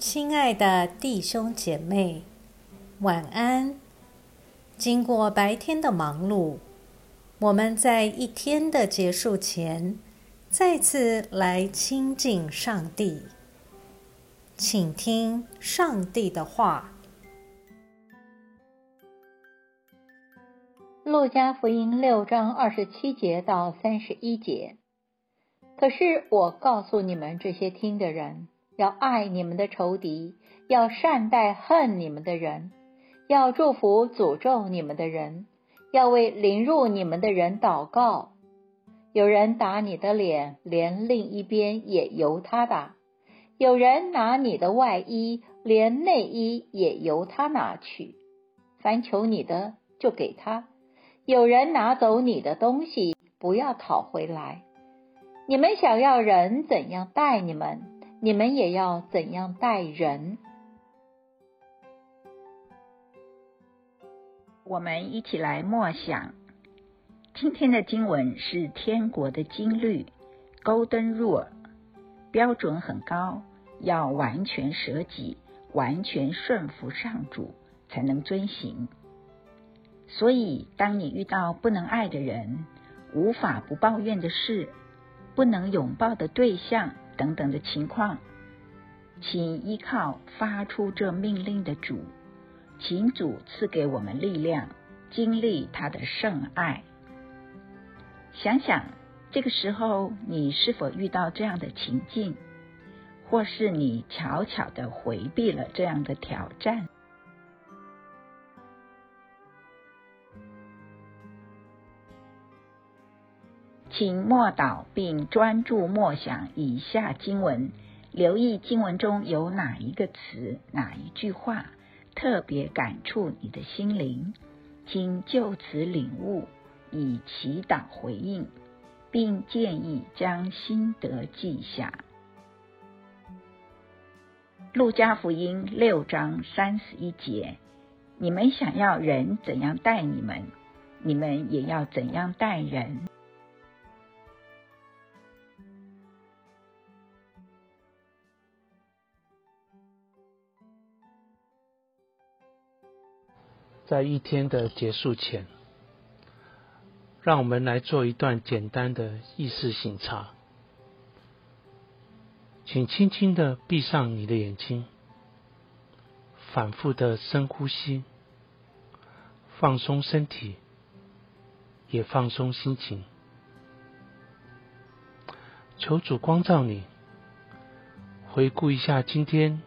亲爱的弟兄姐妹，晚安。经过白天的忙碌，我们在一天的结束前，再次来亲近上帝，请听上帝的话。路加福音六章二十七节到三十一节。可是我告诉你们这些听的人，要爱你们的仇敌，要善待恨你们的人，要祝福诅咒你们的人，要为凌辱你们的人祷告。有人打你的脸，连另一边也由他打；有人拿你的外衣，连内衣也由他拿去。凡求你的，就给他。有人拿走你的东西，不要讨回来。你们想要人怎样待你们，你们也要怎样待人。我们一起来默想，今天的经文是天国的经律，Golden Rule，标准很高，要完全舍己，完全顺服上主，才能遵行。所以，当你遇到不能爱的人、无法不抱怨的事、不能拥抱的对象等等的情况，请依靠发出这命令的主，请主赐给我们力量，经历他的圣爱。想想这个时候，你是否遇到这样的情境，或是你巧巧的回避了这样的挑战？请默祷并专注默想以下经文，留意经文中有哪一个词、哪一句话特别感触你的心灵，请就此领悟，以祈祷回应，并建议将心得记下。路加福音六章三十一节：你们想要人怎样待你们，你们也要怎样待人。在一天的结束前，让我们来做一段简单的意识醒察。请轻轻的闭上你的眼睛，反复的深呼吸，放松身体，也放松心情。求主光照你，回顾一下今天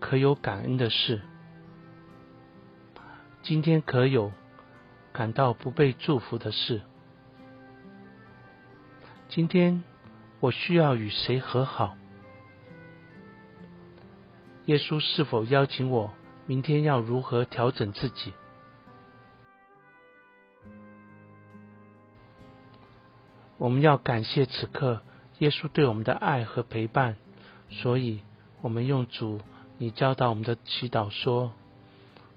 可有感恩的事。今天可有感到不被祝福的事？今天我需要与谁和好？耶稣是否邀请我明天要如何调整自己？我们要感谢此刻耶稣对我们的爱和陪伴，所以我们用主你教导我们的祈祷说。